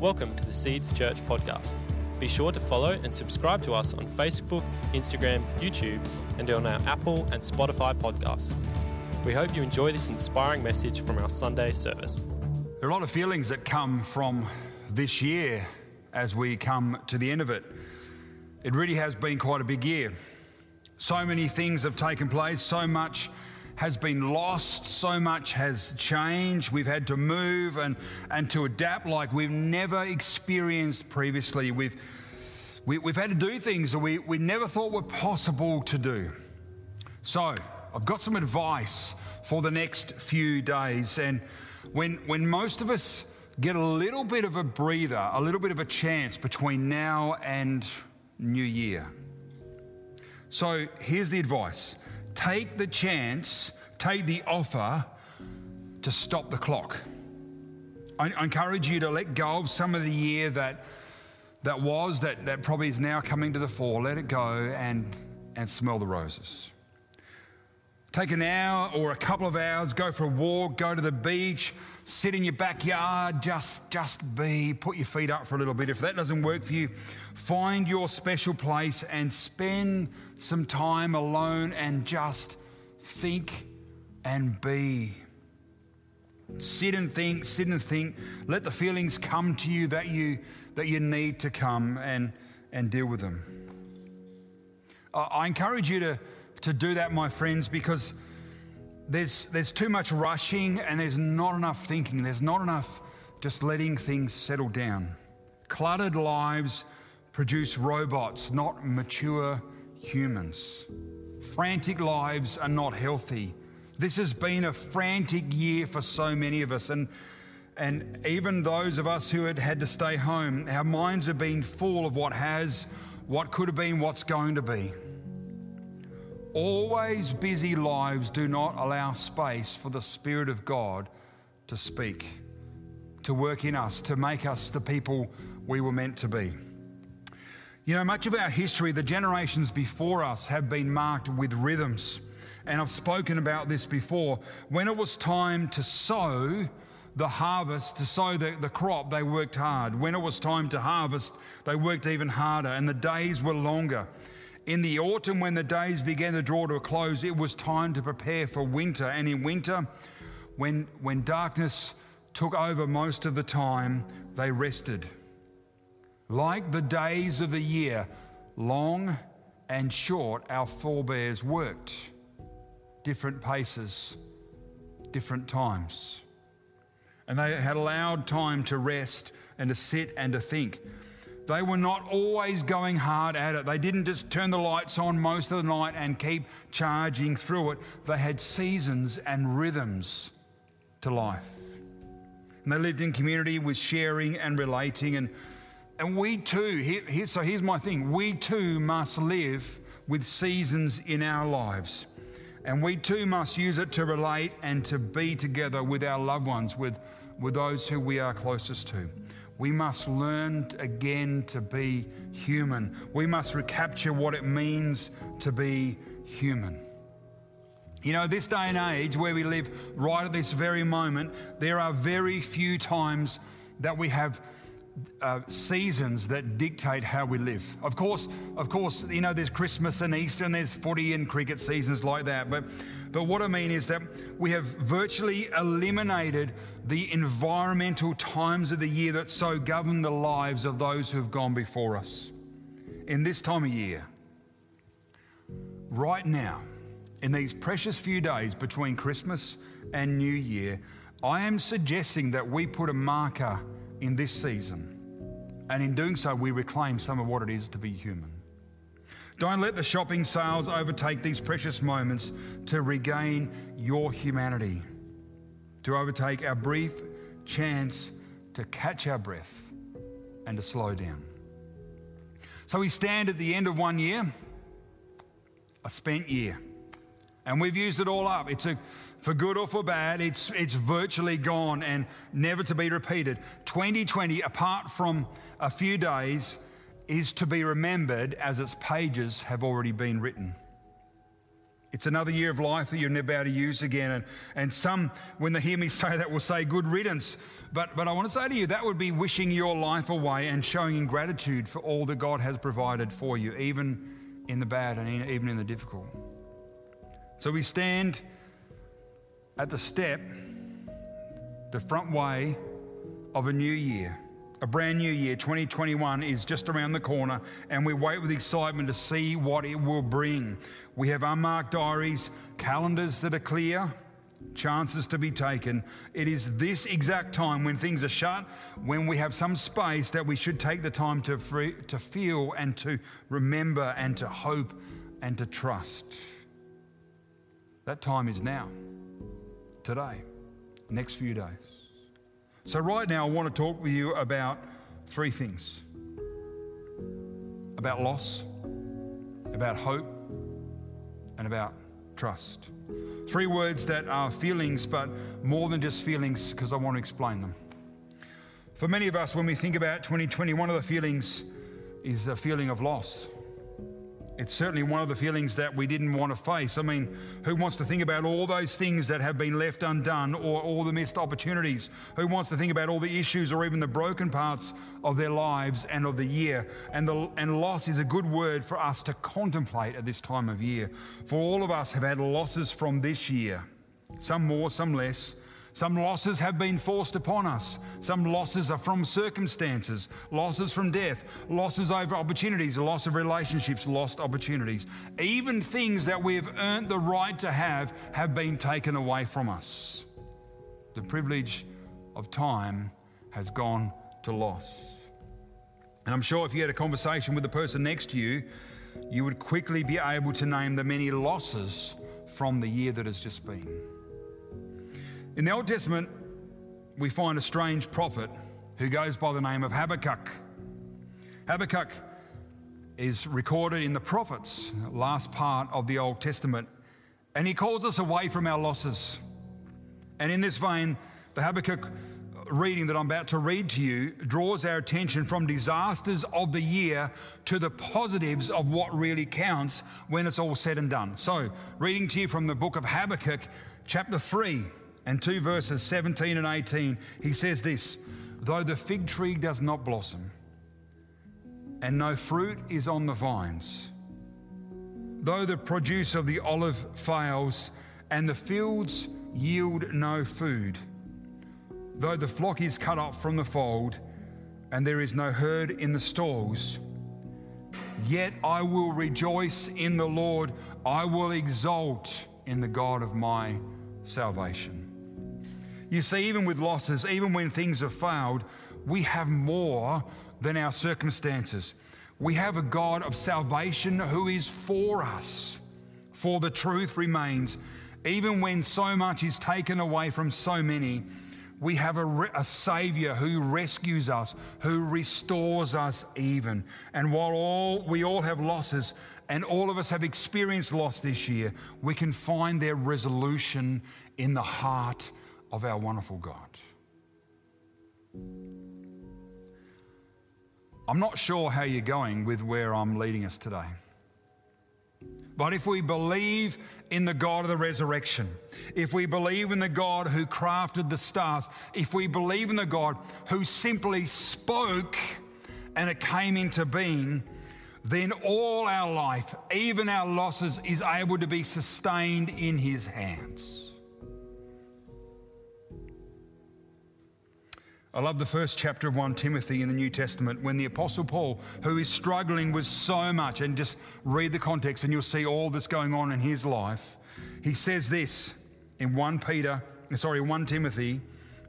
Welcome to the Seeds Church podcast. Be sure to follow and subscribe to us on Facebook, Instagram, YouTube, and on our Apple and Spotify podcasts. We hope you enjoy this inspiring message from our Sunday service. There are a lot of feelings that come from this year as we come to the end of it. It really has been quite a big year. So many things have taken place, so much has been lost, so much has changed. We've had to move and, and to adapt like we've never experienced previously. We've, we, have we have had to do things that we, we never thought were possible to do. So, I've got some advice for the next few days. And when, when most of us get a little bit of a breather, a little bit of a chance between now and New Year. So, here's the advice take the chance, take the offer to stop the clock. I, encourage you to let go of some of the year that, that was, that, that probably is now coming to the fore. Let it go and, and smell the roses. Take an hour or a couple of hours, go for a walk, go to the beach, sit in your backyard, just, just be, put your feet up for a little bit. If that doesn't work for you, find your special place and spend some time alone and just think and be. Sit and think, sit and think. Let the feelings come to you that you, that you need to come and, and deal with them. I encourage you to, to do that, my friends, because there's, there's too much rushing and there's not enough thinking. There's not enough just letting things settle down. Cluttered lives produce robots, not mature humans. Frantic lives are not healthy. This has been a frantic year for so many of us. And, and even those of us who had had to stay home, our minds have been full of what has, what could have been, what's going to be. Always busy lives do not allow space for the Spirit of God to speak, to work in us, to make us the people we were meant to be. You know, much of our history, the generations before us have been marked with rhythms. And I've spoken about this before. When it was time to sow the harvest, to sow the, the crop, they worked hard. When it was time to harvest, they worked even harder, and the days were longer. In the autumn, when the days began to draw to a close, it was time to prepare for winter. And in winter, when, when darkness took over most of the time, they rested. Like the days of the year, long and short, our forebears worked. Different paces, different times. And they had allowed time to rest and to sit and to think. They were not always going hard at it. They didn't just turn the lights on most of the night and keep charging through it. They had seasons and rhythms to life. And they lived in community with sharing and relating. And, and we too, here, here, so here's my thing we too must live with seasons in our lives. And we too must use it to relate and to be together with our loved ones, with, with those who we are closest to. We must learn again to be human. We must recapture what it means to be human. You know, this day and age where we live right at this very moment, there are very few times that we have uh, seasons that dictate how we live. Of course, of course, you know, there's Christmas and Easter and there's footy and cricket seasons like that. But, but what I mean is that we have virtually eliminated the environmental times of the year that so govern the lives of those who have gone before us. In this time of year, right now, in these precious few days between Christmas and New Year, I am suggesting that we put a marker in this season. And in doing so, we reclaim some of what it is to be human. Don't let the shopping sales overtake these precious moments to regain your humanity, to overtake our brief chance to catch our breath and to slow down. So we stand at the end of one year, a spent year, and we've used it all up. It's a for good or for bad, it's, it's virtually gone and never to be repeated. 2020, apart from a few days, is to be remembered as its pages have already been written. It's another year of life that you're never able to use again. And, and some, when they hear me say that, will say, good riddance. But, but I want to say to you, that would be wishing your life away and showing ingratitude for all that God has provided for you, even in the bad and even in the difficult. So we stand at the step, the front way of a new year. A brand new year, 2021, is just around the corner, and we wait with excitement to see what it will bring. We have unmarked diaries, calendars that are clear, chances to be taken. It is this exact time when things are shut, when we have some space, that we should take the time to, free, to feel and to remember and to hope and to trust. That time is now, today, next few days. So, right now, I want to talk with you about three things about loss, about hope, and about trust. Three words that are feelings, but more than just feelings, because I want to explain them. For many of us, when we think about 2020, one of the feelings is a feeling of loss. It's certainly one of the feelings that we didn't want to face. I mean, who wants to think about all those things that have been left undone or all the missed opportunities? Who wants to think about all the issues or even the broken parts of their lives and of the year? And, the, and loss is a good word for us to contemplate at this time of year. For all of us have had losses from this year, some more, some less. Some losses have been forced upon us. Some losses are from circumstances, losses from death, losses over opportunities, loss of relationships, lost opportunities. Even things that we have earned the right to have have been taken away from us. The privilege of time has gone to loss. And I'm sure if you had a conversation with the person next to you, you would quickly be able to name the many losses from the year that has just been. In the Old Testament, we find a strange prophet who goes by the name of Habakkuk. Habakkuk is recorded in the prophets, last part of the Old Testament, and he calls us away from our losses. And in this vein, the Habakkuk reading that I'm about to read to you draws our attention from disasters of the year to the positives of what really counts when it's all said and done. So, reading to you from the book of Habakkuk, chapter 3 and 2 verses 17 and 18, he says this Though the fig tree does not blossom, and no fruit is on the vines, though the produce of the olive fails, and the fields yield no food, though the flock is cut off from the fold, and there is no herd in the stalls, yet I will rejoice in the Lord, I will exult in the God of my salvation. You see, even with losses, even when things have failed, we have more than our circumstances. We have a God of salvation who is for us. For the truth remains, even when so much is taken away from so many, we have a, a, Savior who rescues us, who restores us even. And while all, we all have losses, and all of us have experienced loss this year, we can find their resolution in the heart of our wonderful God. I'm not sure how you're going with where I'm leading us today. But if we believe in the God of the resurrection, if we believe in the God who crafted the stars, if we believe in the God who simply spoke and it came into being, then all our life, even our losses, is able to be sustained in his hands. I love the first chapter of 1 Timothy in the New Testament when the Apostle Paul, who is struggling with so much, and just read the context and you'll see all that's going on in his life. He says this in 1 Peter, sorry, 1 Timothy.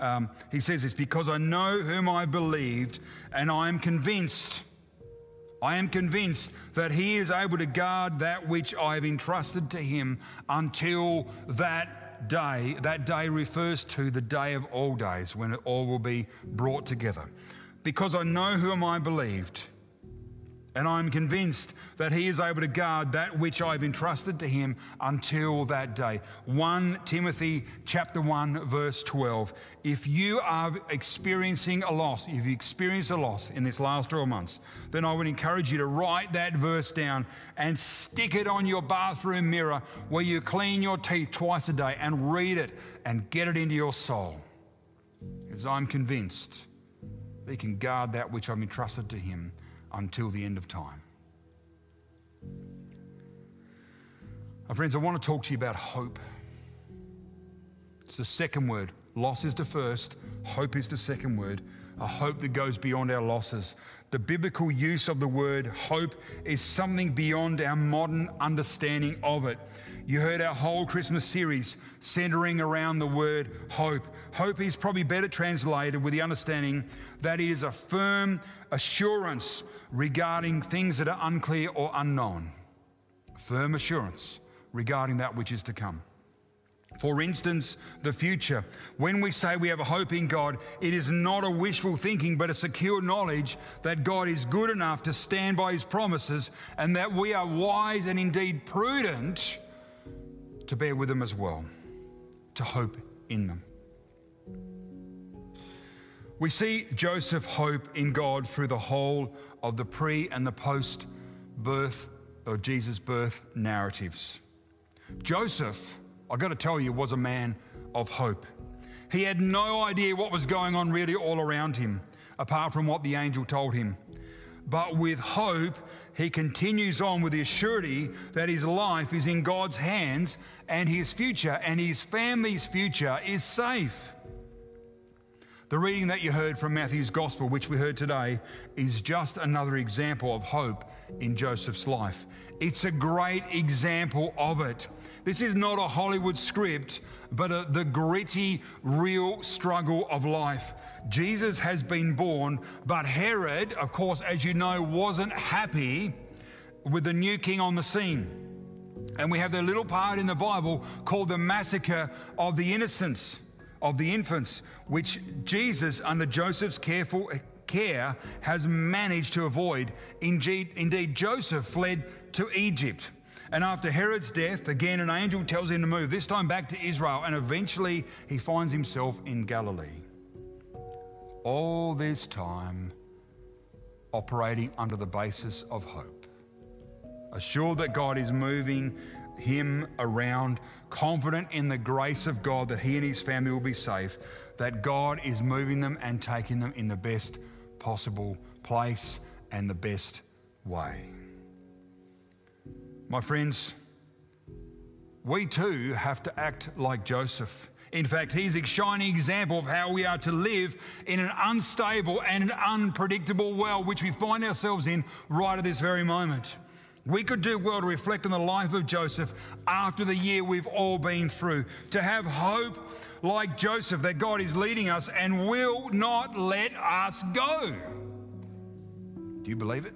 Um, he says this because I know whom I believed, and I am convinced, I am convinced that he is able to guard that which I have entrusted to him until that day, that day refers to the day of all days when it all will be brought together. Because I know whom I believed, and I'm convinced that he is able to guard that which I've entrusted to him until that day. 1 Timothy chapter 1 verse 12. If you are experiencing a loss, if you experience a loss in this last 12 months, then I would encourage you to write that verse down and stick it on your bathroom mirror where you clean your teeth twice a day and read it and get it into your soul. Because I'm convinced that he can guard that which I've entrusted to him until the end of time. My friends, I want to talk to you about hope. It's the second word. Loss is the first, hope is the second word. A hope that goes beyond our losses. The biblical use of the word hope is something beyond our modern understanding of it. You heard our whole Christmas series centering around the word hope. Hope is probably better translated with the understanding that it is a firm assurance regarding things that are unclear or unknown. Firm assurance regarding that which is to come. For instance, the future. When we say we have a hope in God, it is not a wishful thinking, but a secure knowledge that God is good enough to stand by his promises and that we are wise and indeed prudent to bear with them as well, to hope in them. We see Joseph hope in God through the whole of the pre and the post birth or Jesus' birth narratives. Joseph, I've got to tell you, was a man of hope. He had no idea what was going on really all around him, apart from what the angel told him. But with hope, he continues on with the assurity that his life is in God's hands and his future and his family's future is safe. The reading that you heard from Matthew's Gospel, which we heard today, is just another example of hope in Joseph's life. It's a great example of it. This is not a Hollywood script, but a, the gritty, real struggle of life. Jesus has been born, but Herod, of course, as you know, wasn't happy with the new king on the scene. And we have the little part in the Bible called the massacre of the innocents of the infants, which Jesus, under Joseph's careful care, has managed to avoid. Indeed, indeed, Joseph fled to Egypt. And after Herod's death, again, an angel tells him to move, this time back to Israel, and eventually he finds himself in Galilee. All this time, operating under the basis of hope, assured that God is moving him around confident in the grace of God that he and his family will be safe, that God is moving them and taking them in the best possible place and the best way. My friends, we too have to act like Joseph. In fact, he's a shining example of how we are to live in an unstable and an unpredictable world, which we find ourselves in right at this very moment. We could do well to reflect on the life of Joseph after the year we've all been through, to have hope like Joseph that God is leading us and will not let us go. Do you believe it?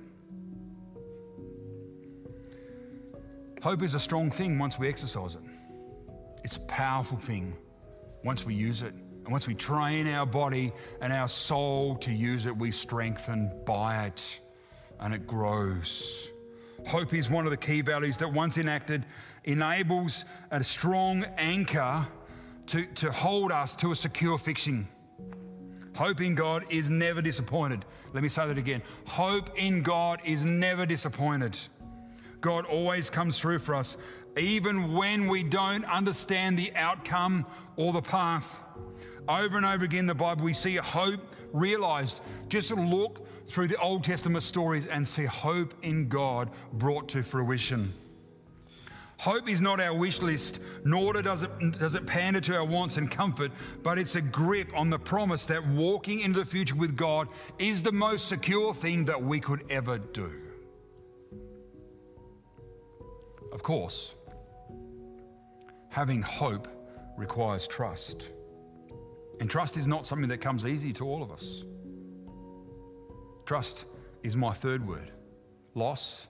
Hope is a strong thing once we exercise it. It's a powerful thing once we use it. And once we train our body and our soul to use it, we strengthen by it and it grows. Hope is one of the key values that, once enacted, enables a strong anchor to, to hold us to a secure fixing. Hope in God is never disappointed. Let me say that again. Hope in God is never disappointed. God always comes through for us, even when we don't understand the outcome or the path. Over and over again in the Bible, we see hope realized. Just look through the Old Testament stories and see hope in God brought to fruition. Hope is not our wish list, nor does it, does it pander to our wants and comfort, but it's a grip on the promise that walking into the future with God is the most secure thing that we could ever do. Of course, having hope requires trust. And trust is not something that comes easy to all of us. Trust is my third word. Loss,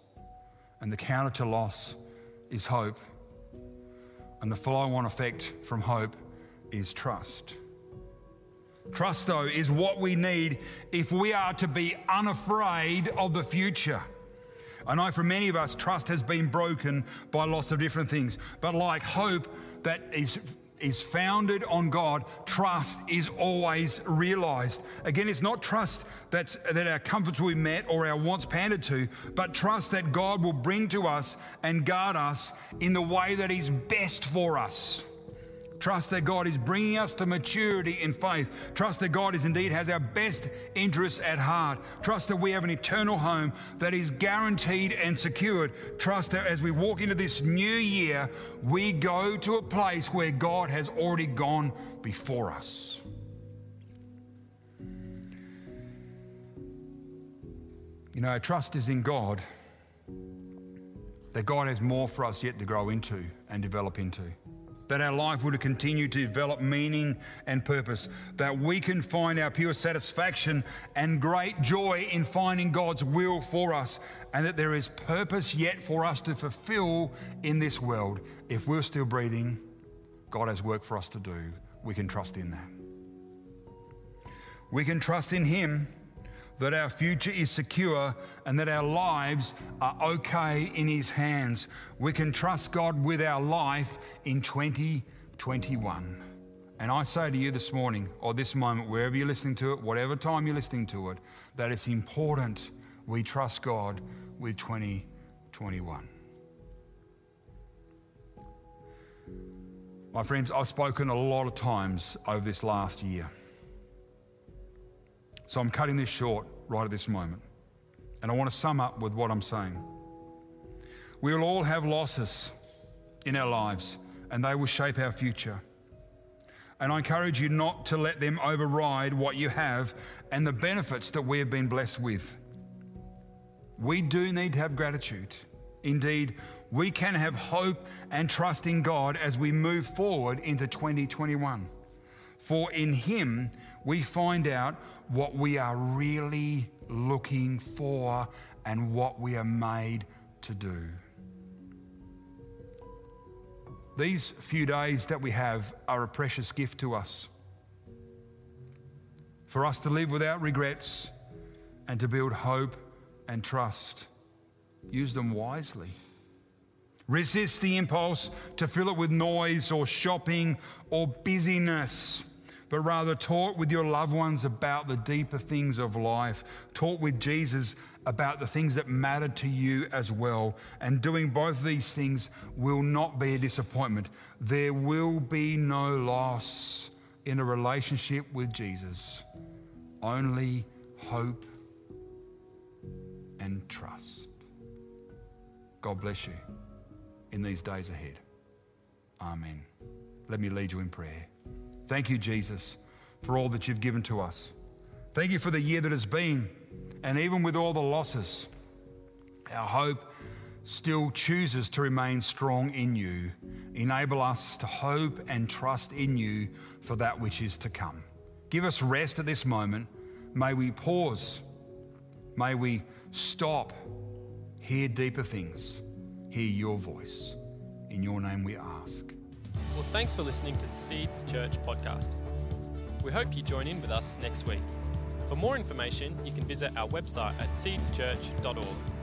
and the counter to loss is hope. And the follow on effect from hope is trust. Trust, though, is what we need if we are to be unafraid of the future. I know for many of us, trust has been broken by lots of different things. But like hope that is is founded on God, trust is always realized. Again, it's not trust that's, that our comforts will be met or our wants pandered to, but trust that God will bring to us and guard us in the way that is best for us. Trust that God is bringing us to maturity in faith. Trust that God is indeed has our best interests at heart. Trust that we have an eternal home that is guaranteed and secured. Trust that as we walk into this new year, we go to a place where God has already gone before us. You know, our trust is in God, that God has more for us yet to grow into and develop into that our life would continue to develop meaning and purpose, that we can find our pure satisfaction and great joy in finding God's will for us, and that there is purpose yet for us to fulfill in this world. If we're still breathing, God has work for us to do. We can trust in that. We can trust in Him that our future is secure and that our lives are okay in His hands. We can trust God with our life in 2021. And I say to you this morning or this moment, wherever you're listening to it, whatever time you're listening to it, that it's important we trust God with 2021. My friends, I've spoken a lot of times over this last year. So I'm cutting this short right at this moment. And I want to sum up with what I'm saying. We will all have losses in our lives, and they will shape our future. And I encourage you not to let them override what you have and the benefits that we have been blessed with. We do need to have gratitude. Indeed, we can have hope and trust in God as we move forward into 2021. For in Him we find out what we are really looking for and what we are made to do. These few days that we have are a precious gift to us. For us to live without regrets and to build hope and trust. Use them wisely. Resist the impulse to fill it with noise or shopping or busyness but rather talk with your loved ones about the deeper things of life. Talk with Jesus about the things that matter to you as well. And doing both these things will not be a disappointment. There will be no loss in a relationship with Jesus, only hope and trust. God bless you in these days ahead. Amen. Let me lead you in prayer. Thank you, Jesus, for all that you've given to us. Thank you for the year that has been. And even with all the losses, our hope still chooses to remain strong in you. Enable us to hope and trust in you for that which is to come. Give us rest at this moment. May we pause. May we stop, hear deeper things, hear your voice. In your name we ask. Well, thanks for listening to the Seeds Church podcast. We hope you join in with us next week. For more information, you can visit our website at seedschurch.org